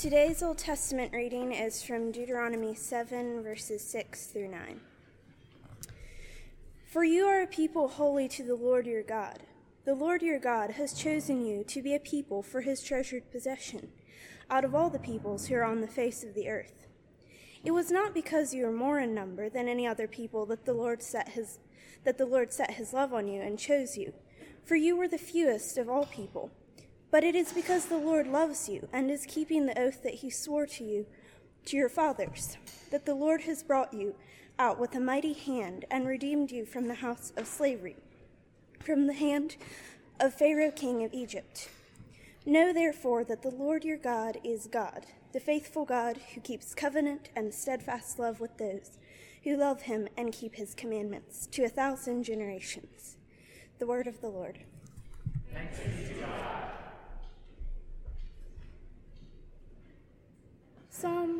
Today's Old Testament reading is from Deuteronomy 7, verses 6 through 9. For you are a people holy to the Lord your God. The Lord your God has chosen you to be a people for his treasured possession out of all the peoples who are on the face of the earth. It was not because you were more in number than any other people that the Lord set his that the Lord set his love on you and chose you, for you were the fewest of all people. But it is because the Lord loves you and is keeping the oath that he swore to you, to your fathers, that the Lord has brought you out with a mighty hand and redeemed you from the house of slavery, from the hand of Pharaoh king of Egypt. Know therefore that the Lord your God is God, the faithful God who keeps covenant and steadfast love with those who love him and keep his commandments to a thousand generations. The word of the Lord. Thanks be to God. Psalm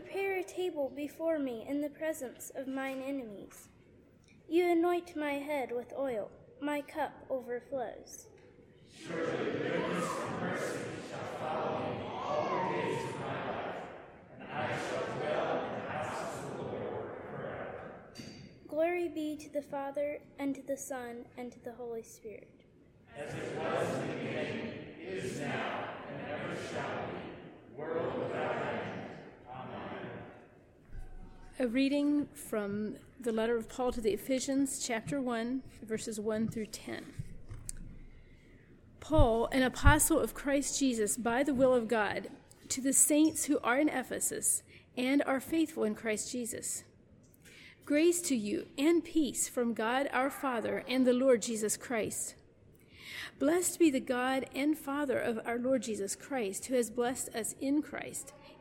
prepare a table before me in the presence of mine enemies. You anoint my head with oil, my cup overflows. Surely goodness and mercy shall follow me all the days of my life, and I shall dwell in the house of the Lord forever. Glory be to the Father, and to the Son, and to the Holy Spirit. As it was in the beginning, is now, and ever shall be, world without end. A reading from the letter of Paul to the Ephesians, chapter 1, verses 1 through 10. Paul, an apostle of Christ Jesus by the will of God, to the saints who are in Ephesus and are faithful in Christ Jesus. Grace to you and peace from God our Father and the Lord Jesus Christ. Blessed be the God and Father of our Lord Jesus Christ, who has blessed us in Christ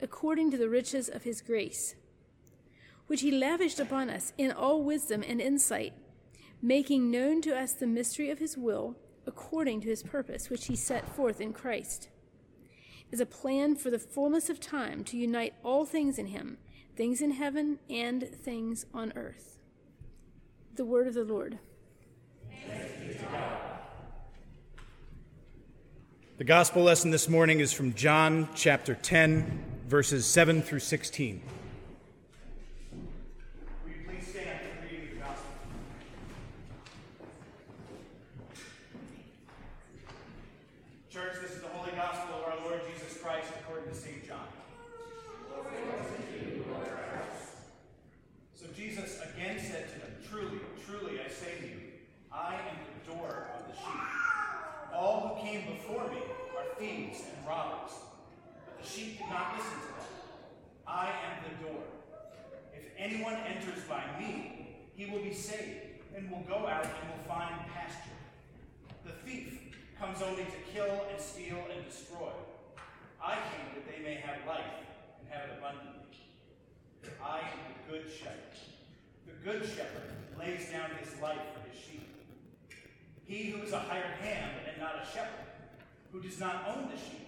according to the riches of his grace, which he lavished upon us in all wisdom and insight, making known to us the mystery of his will, according to his purpose, which he set forth in Christ, as a plan for the fullness of time to unite all things in him, things in heaven and things on earth. The word of the Lord. The gospel lesson this morning is from John chapter 10, verses 7 through 16. Will you please stand for reading the gospel? Church, this is the holy gospel of our Lord Jesus Christ according to St. John. So Jesus again said to them, Truly, truly, I say to you, I am the door of the sheep. All who came before me are thieves and robbers, the sheep did not listen to them. I am the door. If anyone enters by me, he will be saved, and will go out and will find pasture. The thief comes only to kill and steal and destroy. I came that they may have life and have it abundantly. I am the good shepherd. The good shepherd lays down his life for his sheep. He who is a hired hand and not a shepherd, who does not own the sheep,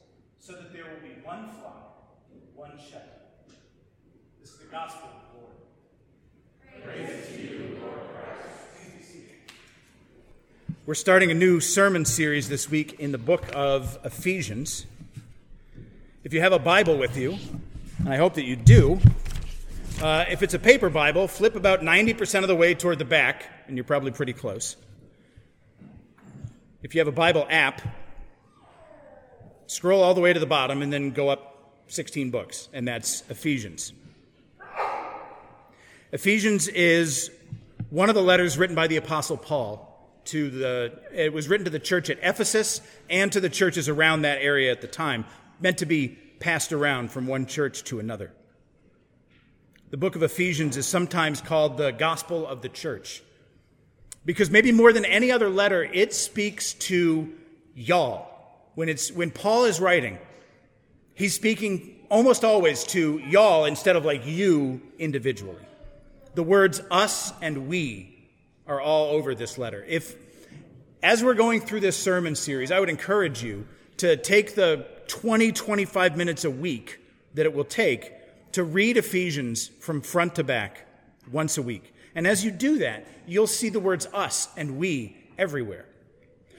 so that there will be one flock, one shepherd. This is the gospel of the Lord. Praise to you, Lord Christ. We're starting a new sermon series this week in the book of Ephesians. If you have a Bible with you, and I hope that you do, uh, if it's a paper Bible, flip about 90% of the way toward the back, and you're probably pretty close. If you have a Bible app, scroll all the way to the bottom and then go up 16 books, and that's Ephesians. Ephesians is one of the letters written by the Apostle Paul to the, it was written to the church at Ephesus and to the churches around that area at the time, meant to be passed around from one church to another. The book of Ephesians is sometimes called the gospel of the church because maybe more than any other letter, it speaks to y'all. When, it's, when Paul is writing, he's speaking almost always to y'all instead of like you individually. The words us and we are all over this letter. If, as we're going through this sermon series, I would encourage you to take the 20, 25 minutes a week that it will take to read Ephesians from front to back once a week. And as you do that, you'll see the words us and we everywhere.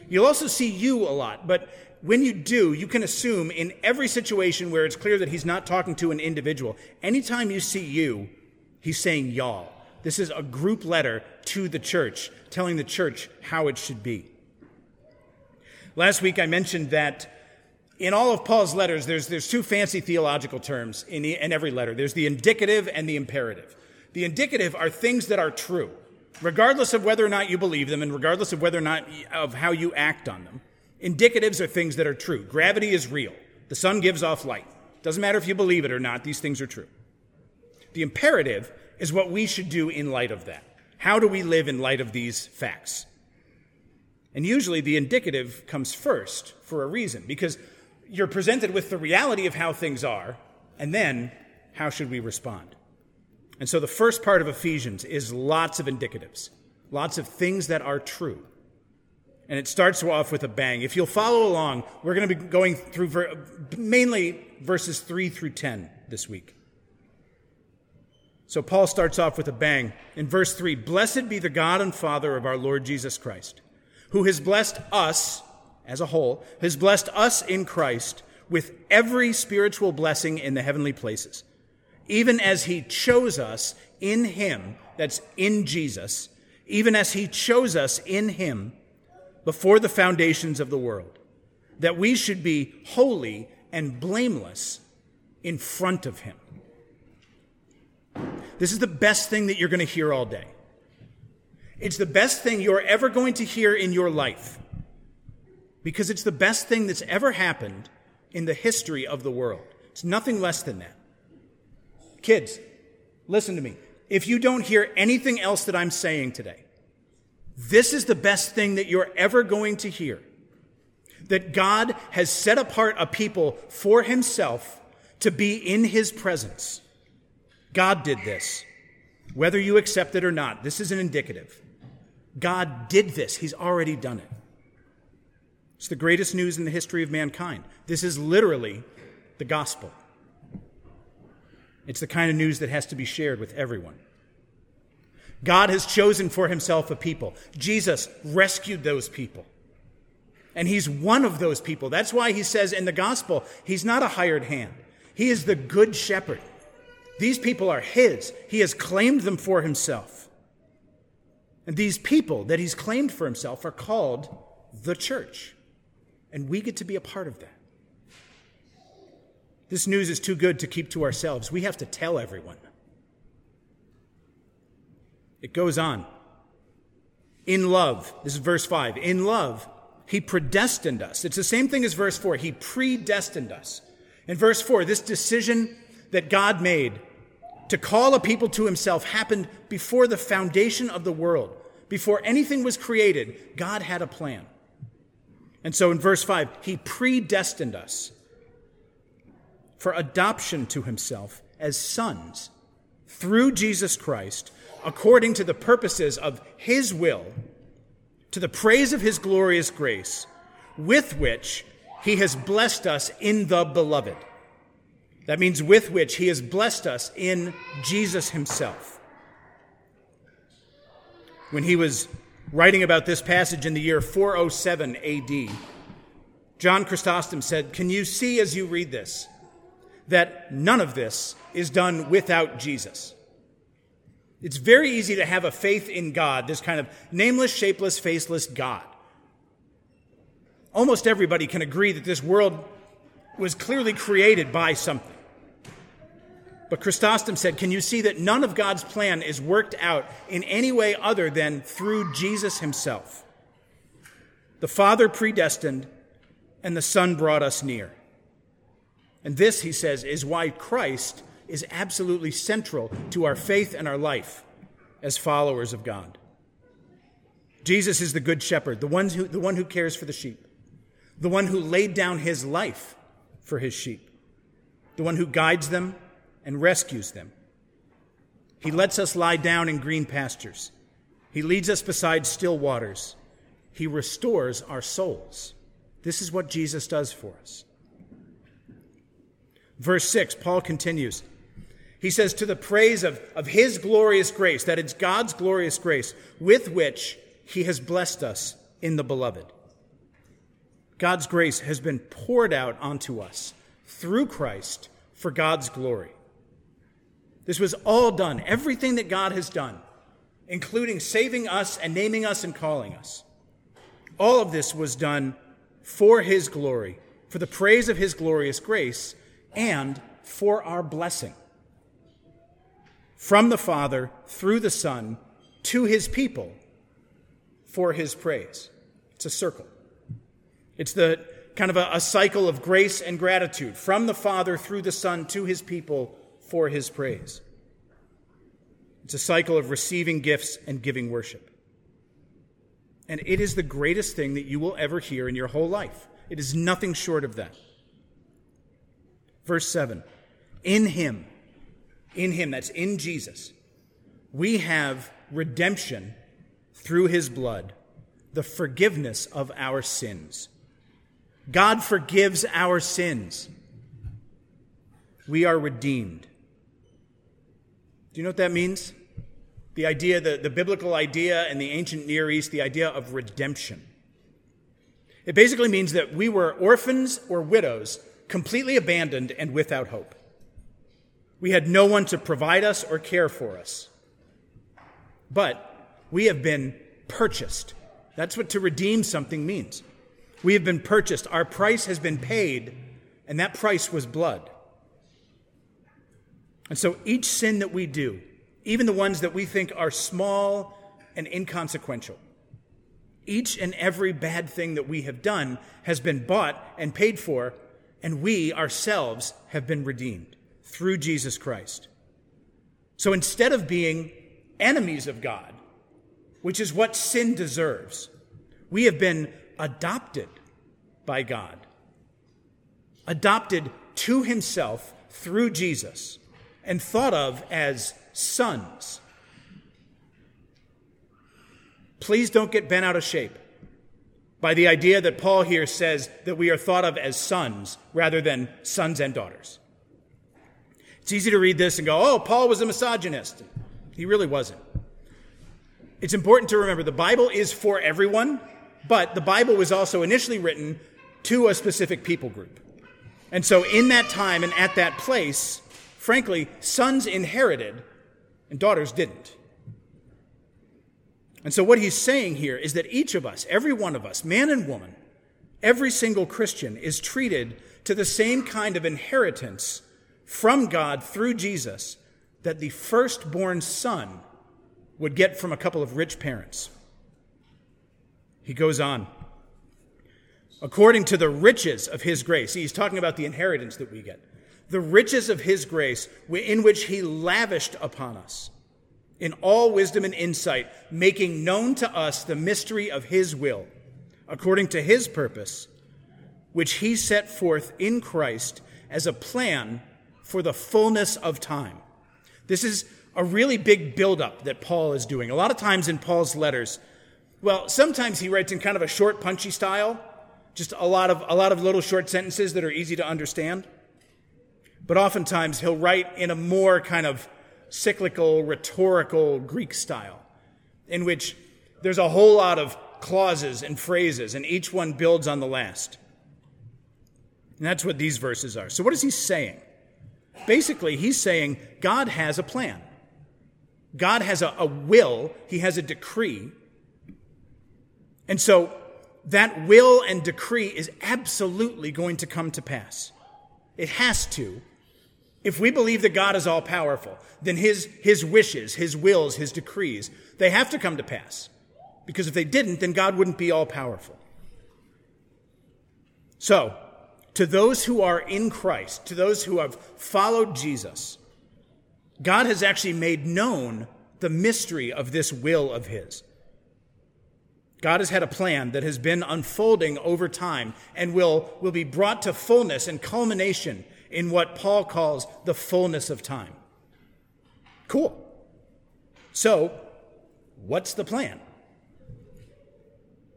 You'll also see you a lot, but when you do, you can assume in every situation where it's clear that he's not talking to an individual, anytime you see you, he's saying y'all. This is a group letter to the church, telling the church how it should be. Last week I mentioned that in all of Paul's letters, there's, there's two fancy theological terms in, the, in every letter. There's the indicative and the imperative. The indicative are things that are true, regardless of whether or not you believe them and regardless of whether or not of how you act on them. Indicatives are things that are true. Gravity is real. The sun gives off light. Doesn't matter if you believe it or not, these things are true. The imperative is what we should do in light of that. How do we live in light of these facts? And usually the indicative comes first for a reason, because you're presented with the reality of how things are, and then how should we respond? And so the first part of Ephesians is lots of indicatives, lots of things that are true. And it starts off with a bang. If you'll follow along, we're going to be going through ver- mainly verses 3 through 10 this week. So Paul starts off with a bang. In verse 3 Blessed be the God and Father of our Lord Jesus Christ, who has blessed us as a whole, has blessed us in Christ with every spiritual blessing in the heavenly places, even as he chose us in him, that's in Jesus, even as he chose us in him before the foundations of the world, that we should be holy and blameless in front of him. This is the best thing that you're going to hear all day. It's the best thing you're ever going to hear in your life because it's the best thing that's ever happened in the history of the world. It's nothing less than that. Kids, listen to me. If you don't hear anything else that I'm saying today, this is the best thing that you're ever going to hear. That God has set apart a people for himself to be in his presence. God did this. Whether you accept it or not, this is an indicative. God did this. He's already done it. It's the greatest news in the history of mankind. This is literally the gospel. It's the kind of news that has to be shared with everyone. God has chosen for himself a people. Jesus rescued those people. And he's one of those people. That's why he says in the gospel, he's not a hired hand. He is the good shepherd. These people are his. He has claimed them for himself. And these people that he's claimed for himself are called the church. And we get to be a part of that. This news is too good to keep to ourselves. We have to tell everyone. It goes on. In love, this is verse 5. In love, he predestined us. It's the same thing as verse 4. He predestined us. In verse 4, this decision that God made to call a people to himself happened before the foundation of the world. Before anything was created, God had a plan. And so in verse 5, he predestined us for adoption to himself as sons through Jesus Christ, according to the purposes of his will, to the praise of his glorious grace, with which he has blessed us in the beloved. That means with which he has blessed us in Jesus himself. When he was writing about this passage in the year 407 AD, John Chrysostom said, Can you see as you read this that none of this is done without Jesus? It's very easy to have a faith in God, this kind of nameless, shapeless, faceless God. Almost everybody can agree that this world was clearly created by something. But Chrysostom said, Can you see that none of God's plan is worked out in any way other than through Jesus himself? The Father predestined, and the Son brought us near. And this, he says, is why Christ is absolutely central to our faith and our life as followers of God. Jesus is the good shepherd, the one who, the one who cares for the sheep, the one who laid down his life for his sheep, the one who guides them and rescues them. He lets us lie down in green pastures. He leads us beside still waters. He restores our souls. This is what Jesus does for us. Verse 6, Paul continues he says, to the praise of, of his glorious grace, that it's God's glorious grace with which he has blessed us in the beloved. God's grace has been poured out onto us through Christ for God's glory. This was all done, everything that God has done, including saving us and naming us and calling us. All of this was done for his glory, for the praise of his glorious grace, and for our blessing from the Father through the Son to his people for his praise. It's a circle. It's the kind of a, a, cycle of grace and gratitude from the Father through the Son to his people for his praise. It's a cycle of receiving gifts and giving worship. And it is the greatest thing that you will ever hear in your whole life. It is nothing short of that. Verse 7 In him, in Him, that's in Jesus, we have redemption through His blood, the forgiveness of our sins. God forgives our sins. We are redeemed. Do you know what that means? The idea, the, the biblical idea in the ancient Near East, the idea of redemption. It basically means that we were orphans or widows, completely abandoned and without hope. We had no one to provide us or care for us. But we have been purchased. That's what to redeem something means. We have been purchased. Our price has been paid, and that price was blood. And so each sin that we do, even the ones that we think are small and inconsequential, each and every bad thing that we have done has been bought and paid for, and we ourselves have been redeemed through Jesus Christ. So instead of being enemies of God, which is what sin deserves, we have been adopted by God, adopted to Himself through Jesus, and thought of as sons. Please don't get bent out of shape by the idea that Paul here says that we are thought of as sons rather than sons and daughters. It's easy to read this and go, oh, Paul was a misogynist. He really wasn't. It's important to remember the Bible is for everyone, but the Bible was also initially written to a specific people group. And so, in that time and at that place, frankly, sons inherited and daughters didn't. And so, what he's saying here is that each of us, every one of us, man and woman, every single Christian, is treated to the same kind of inheritance from God through Jesus that the firstborn son would get from a couple of rich parents. He goes on. According to the riches of his grace, he's talking about the inheritance that we get. The riches of his grace in which he lavished upon us in all wisdom and insight, making known to us the mystery of his will, according to his purpose, which he set forth in Christ as a plan for the fullness of time. This is a really big buildup that Paul is doing. A lot of times in Paul's letters, well, sometimes he writes in kind of a short, punchy style, just a lot of, a lot of little short sentences that are easy to understand. But oftentimes he'll write in a more kind of cyclical, rhetorical Greek style, in which there's a whole lot of clauses and phrases, and each one builds on the last. And that's what these verses are. So, what is he saying? Basically, he's saying God has a plan. God has a, a will, he has a decree. And so, that will and decree is absolutely going to come to pass. It has to. If we believe that God is all powerful, then his, his wishes, his wills, his decrees, they have to come to pass. Because if they didn't, then God wouldn't be all powerful. So, to those who are in Christ, to those who have followed Jesus, God has actually made known the mystery of this will of His. God has had a plan that has been unfolding over time and will, will be brought to fullness and culmination in what Paul calls the fullness of time. Cool. So, what's the plan?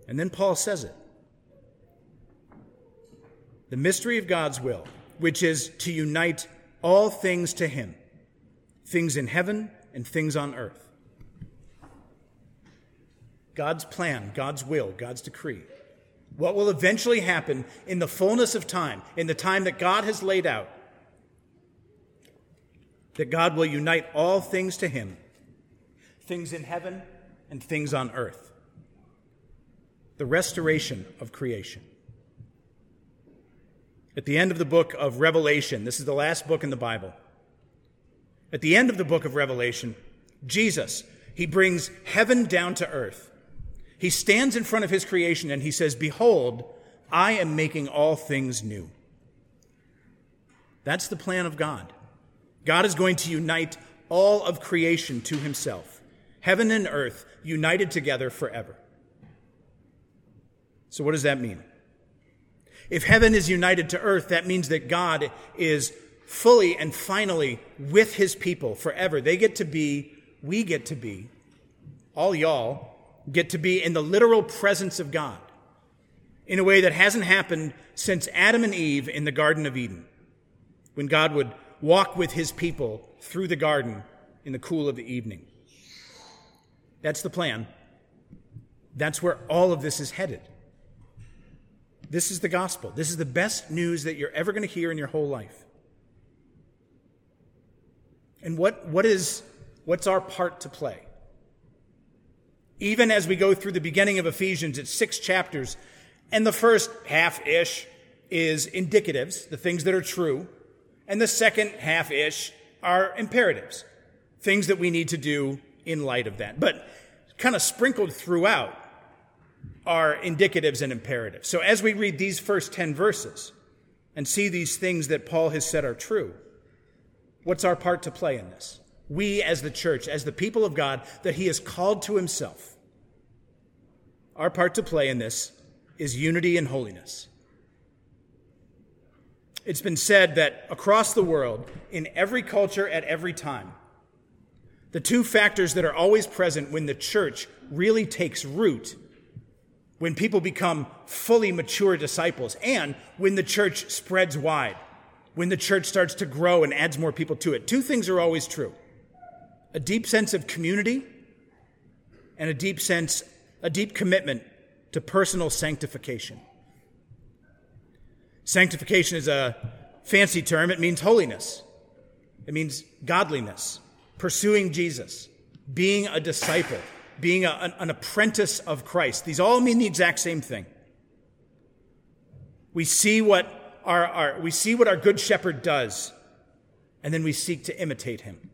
And then Paul says it the mystery of God's will, which is to unite all things to Him, things in heaven and things on earth. God's plan, God's will, God's decree. What will eventually happen in the fullness of time, in the time that God has laid out, that God will unite all things to Him, things in heaven and things on earth. The restoration of creation. At the end of the book of Revelation, this is the last book in the Bible. At the end of the book of Revelation, Jesus, he brings heaven down to earth. He stands in front of his creation and he says, Behold, I am making all things new. That's the plan of God. God is going to unite all of creation to himself, heaven and earth united together forever. So, what does that mean? If heaven is united to earth, that means that God is fully and finally with his people forever. They get to be, we get to be, all y'all get to be in the literal presence of God in a way that hasn't happened since Adam and Eve in the Garden of Eden, when God would walk with his people through the garden in the cool of the evening. That's the plan. That's where all of this is headed. This is the gospel. This is the best news that you're ever going to hear in your whole life. And what, what is, what's our part to play? Even as we go through the beginning of Ephesians, it's six chapters, and the first half ish is indicatives, the things that are true, and the second half ish are imperatives, things that we need to do in light of that. But kind of sprinkled throughout are indicatives and imperatives. So as we read these first 10 verses and see these things that Paul has said are true, what's our part to play in this? We, as the church, as the people of God that he has called to himself, our part to play in this is unity and holiness. It's been said that across the world, in every culture at every time, the two factors that are always present when the church really takes root when people become fully mature disciples, and when the church spreads wide, when the church starts to grow and adds more people to it. Two things are always true a deep sense of community and a deep sense, a deep commitment to personal sanctification. Sanctification is a fancy term, it means holiness, it means godliness, pursuing Jesus, being a disciple being a, an, an apprentice of Christ. These all mean the exact same thing. We see what our, our, we see what our good shepherd does, and then we seek to imitate him.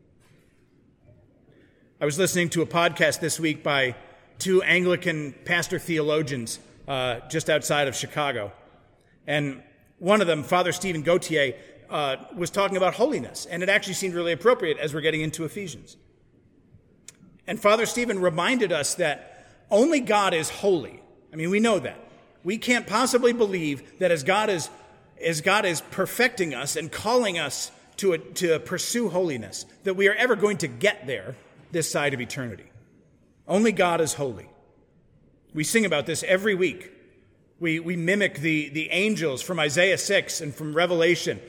I was listening to a podcast this week by two Anglican pastor theologians uh, just outside of Chicago. And one of them, Father Stephen Gautier, uh, was talking about holiness, and it actually seemed really appropriate as we're getting into Ephesians. And Father Stephen reminded us that only God is holy. I mean, we know that. We can't possibly believe that as God is, as God is perfecting us and calling us to, a, to pursue holiness, that we are ever going to get there this side of eternity. Only God is holy. We sing about this every week. We, we mimic the, the angels from Isaiah 6 and from Revelation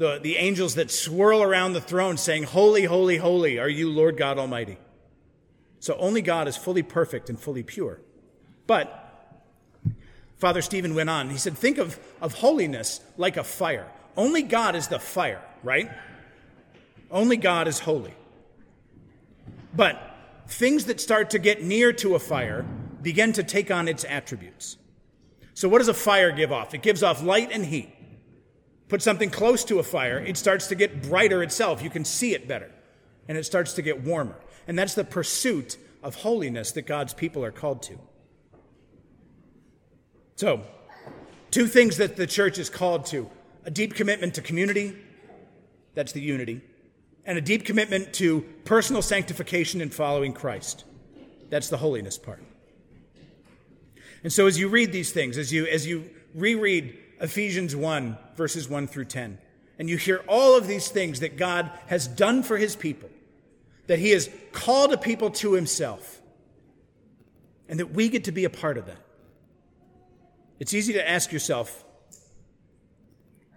the, the angels that swirl around the throne saying, Holy, holy, holy are you, Lord God Almighty. So only God is fully perfect and fully pure. But Father Stephen went on. He said, Think of, of holiness like a fire. Only God is the fire, right? Only God is holy. But things that start to get near to a fire begin to take on its attributes. So, what does a fire give off? It gives off light and heat. Put something close to a fire, it starts to get brighter itself. You can see it better. And it starts to get warmer. And that's the pursuit of holiness that God's people are called to. So, two things that the church is called to a deep commitment to community, that's the unity, and a deep commitment to personal sanctification and following Christ. That's the holiness part. And so as you read these things, as you, as you reread Ephesians 1, verses 1 through 10, and you hear all of these things that God has done for his people, that he has called a people to himself, and that we get to be a part of that. It's easy to ask yourself,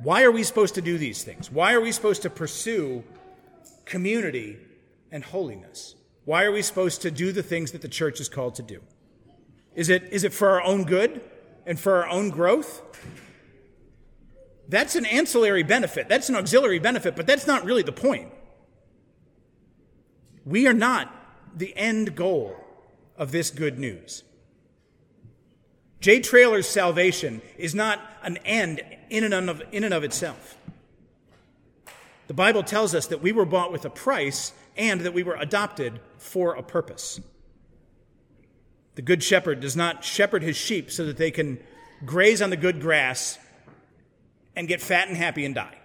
why are we supposed to do these things? Why are we supposed to pursue community and holiness? Why are we supposed to do the things that the church is called to do? Is it, is it for our own good and for our own growth? That's an ancillary benefit. That's an auxiliary benefit, but that's not really the point. We are not the end goal of this good news. Jay Trailer's salvation is not an end in and of, in and of itself. The Bible tells us that we were bought with a price and that we were adopted for a purpose. The good shepherd does not shepherd his sheep so that they can graze on the good grass and get fat and happy and die.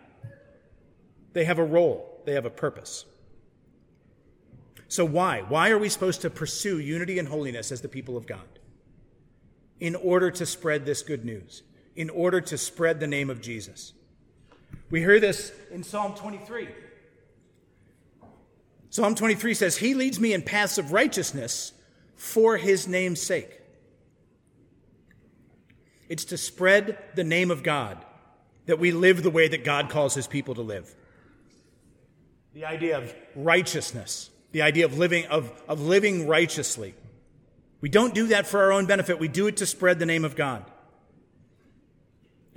They have a role, they have a purpose. So, why? Why are we supposed to pursue unity and holiness as the people of God? In order to spread this good news, in order to spread the name of Jesus. We hear this in Psalm 23. Psalm 23 says, He leads me in paths of righteousness for his name's sake. It's to spread the name of God that we live the way that God calls his people to live. The idea of righteousness, the idea of living, of, of living righteously. We don't do that for our own benefit. We do it to spread the name of God.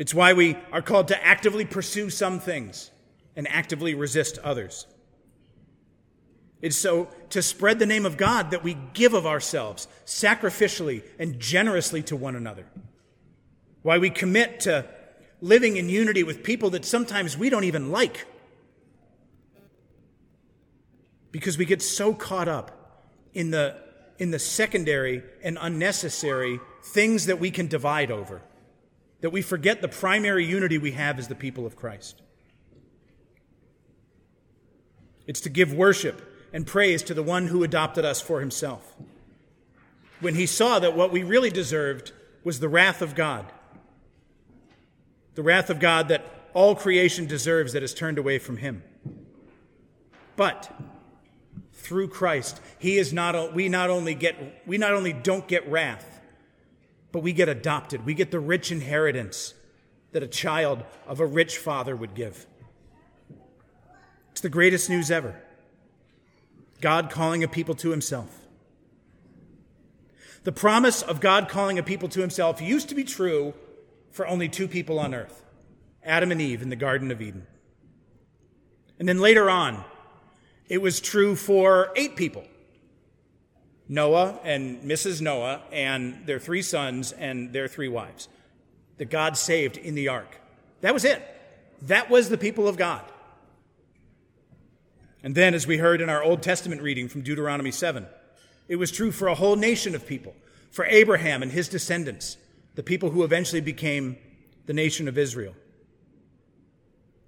It's why we are called to actively pursue some things and actively resist others. It's so to spread the name of God that we give of ourselves sacrificially and generously to one another. Why we commit to living in unity with people that sometimes we don't even like. Because we get so caught up in the, in the secondary and unnecessary things that we can divide over that we forget the primary unity we have as the people of Christ. It's to give worship and praise to the one who adopted us for himself. When he saw that what we really deserved was the wrath of God, the wrath of God that all creation deserves that is turned away from him. But through Christ, he is not we not only get we not only don't get wrath, but we get adopted. We get the rich inheritance that a child of a rich father would give. It's the greatest news ever. God calling a people to himself. The promise of God calling a people to himself used to be true for only two people on earth Adam and Eve in the Garden of Eden. And then later on, it was true for eight people Noah and Mrs. Noah and their three sons and their three wives that God saved in the ark. That was it. That was the people of God. And then, as we heard in our Old Testament reading from Deuteronomy 7, it was true for a whole nation of people, for Abraham and his descendants, the people who eventually became the nation of Israel.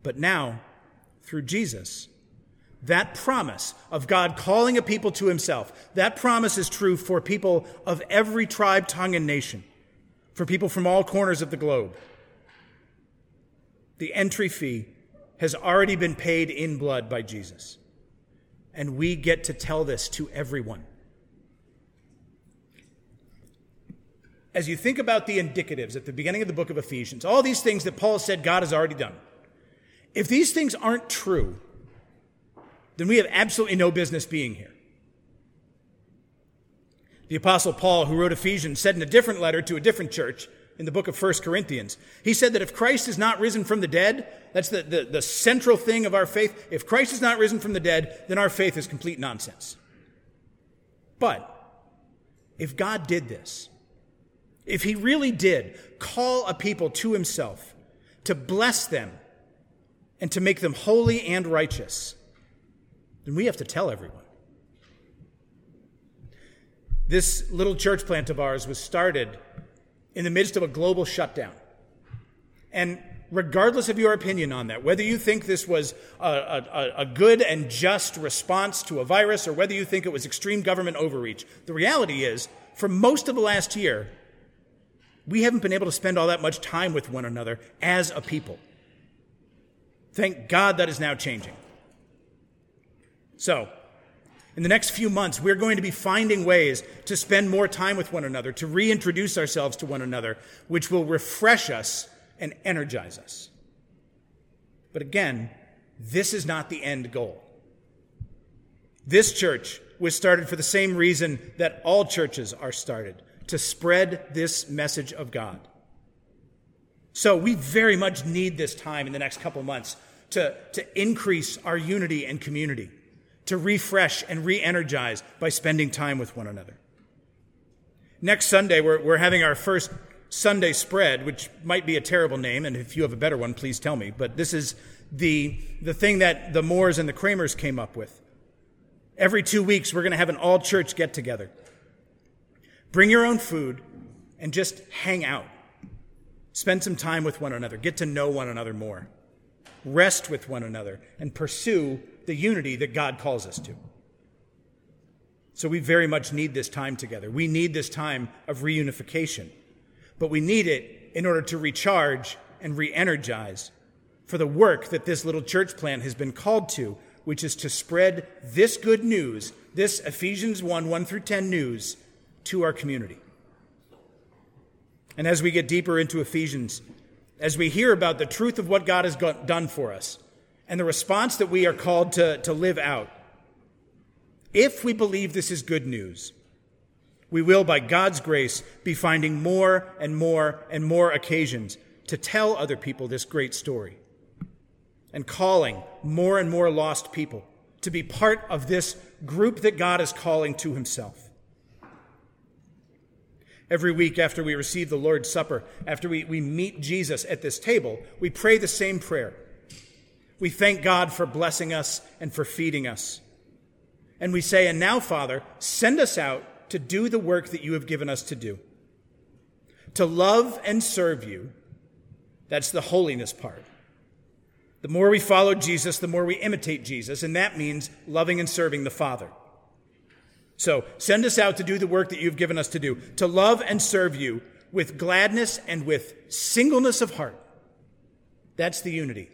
But now, through Jesus, that promise of God calling a people to himself, that promise is true for people of every tribe, tongue, and nation, for people from all corners of the globe. The entry fee has already been paid in blood by Jesus. And we get to tell this to everyone. As you think about the indicatives at the beginning of the book of Ephesians, all these things that Paul said God has already done, If these things aren't true, then we have absolutely no business being here. The Apostle Paul, who wrote Ephesians, said in a different letter to a different church in the book of 1 Corinthians, he said that if Christ is not risen from the dead, that's the, the, the central thing of our faith. If Christ is not risen from the dead, then our faith is complete nonsense. But if God did this, if he really did call a people to himself to bless them and to make them holy and righteous, then we have to tell everyone. This little church plant of ours was started in the midst of a global shutdown. And regardless of your opinion on that, whether you think this was a, a, a, good and just response to a virus or whether you think it was extreme government overreach, the reality is, for most of the last year, we haven't been able to spend all that much time with one another as a people. Thank God that is now changing. So, in the next few months, we're going to be finding ways to spend more time with one another, to reintroduce ourselves to one another, which will refresh us and energize us. But again, this is not the end goal. This church was started for the same reason that all churches are started to spread this message of God. So we very much need this time in the next couple months to, to increase our unity and community to refresh and re energize by spending time with one another. Next Sunday, we're, we're having our first Sunday spread, which might be a terrible name, and if you have a better one, please tell me. But this is the, the thing that the Moores and the Kramers came up with. Every two weeks, we're going to have an all church get together. Bring your own food and just hang out. Spend some time with one another. Get to know one another more. Rest with one another and pursue the unity that God calls us to. So we very much need this time together. We need this time of reunification, but we need it in order to recharge and re energize for the work that this little church plant has been called to, which is to spread this good news, this Ephesians 1 1 through 10 news, to our community. And as we get deeper into Ephesians, as we hear about the truth of what God has done for us, and the response that we are called to, to live out. If we believe this is good news, we will, by God's grace, be finding more and more and more occasions to tell other people this great story and calling more and more lost people to be part of this group that God is calling to himself. Every week after we receive the Lord's Supper, after we, we meet Jesus at this table, we pray the same prayer we thank God for blessing us and for feeding us. And we say, And now, Father, send us out to do the work that you have given us to do. To love and serve you. That's the holiness part. The more we follow Jesus, the more we imitate Jesus, and that means loving and serving the Father. So send us out to do the work that you've given us to do, to love and serve you with gladness and with singleness of heart. That's the unity.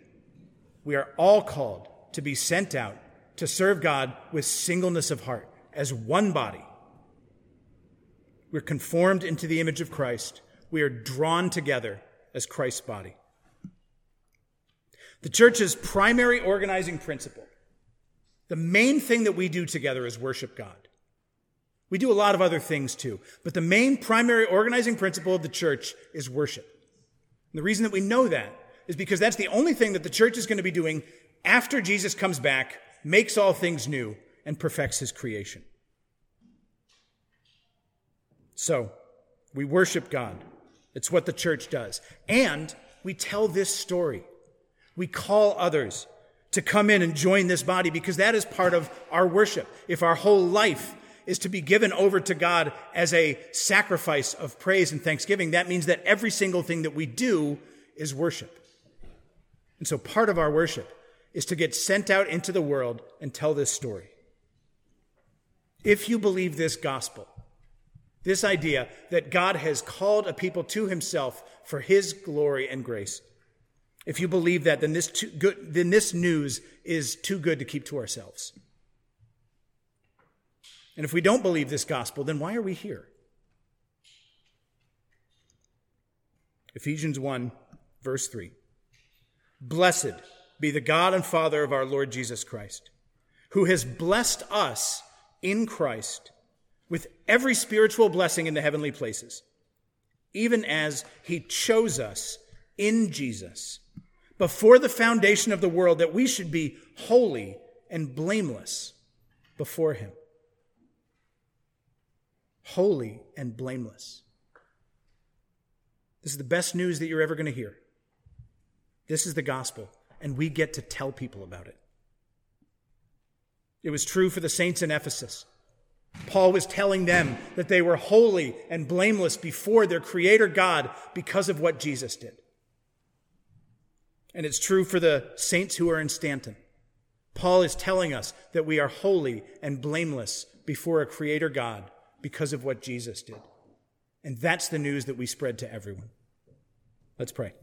We are all called to be sent out to serve God with singleness of heart as one body. We're conformed into the image of Christ. We are drawn together as Christ's body. The church's primary organizing principle, the main thing that we do together is worship God. We do a lot of other things too, but the main primary organizing principle of the church is worship. And the reason that we know that is because that's the only thing that the church is going to be doing after Jesus comes back, makes all things new, and perfects his creation. So, we worship God. It's what the church does. And we tell this story. We call others to come in and join this body because that is part of our worship. If our whole life is to be given over to God as a sacrifice of praise and thanksgiving, that means that every single thing that we do is worship. And so part of our worship is to get sent out into the world and tell this story. If you believe this gospel, this idea that God has called a people to himself for his glory and grace, if you believe that, then this, too good, then this news is too good to keep to ourselves. And if we don't believe this gospel, then why are we here? Ephesians 1, verse 3. Blessed be the God and Father of our Lord Jesus Christ, who has blessed us in Christ with every spiritual blessing in the heavenly places, even as he chose us in Jesus before the foundation of the world that we should be holy and blameless before him. Holy and blameless. This is the best news that you're ever going to hear. This is the gospel, and we get to tell people about it. It was true for the saints in Ephesus. Paul was telling them that they were holy and blameless before their Creator God because of what Jesus did. And it's true for the saints who are in Stanton. Paul is telling us that we are holy and blameless before a Creator God because of what Jesus did. And that's the news that we spread to everyone. Let's pray.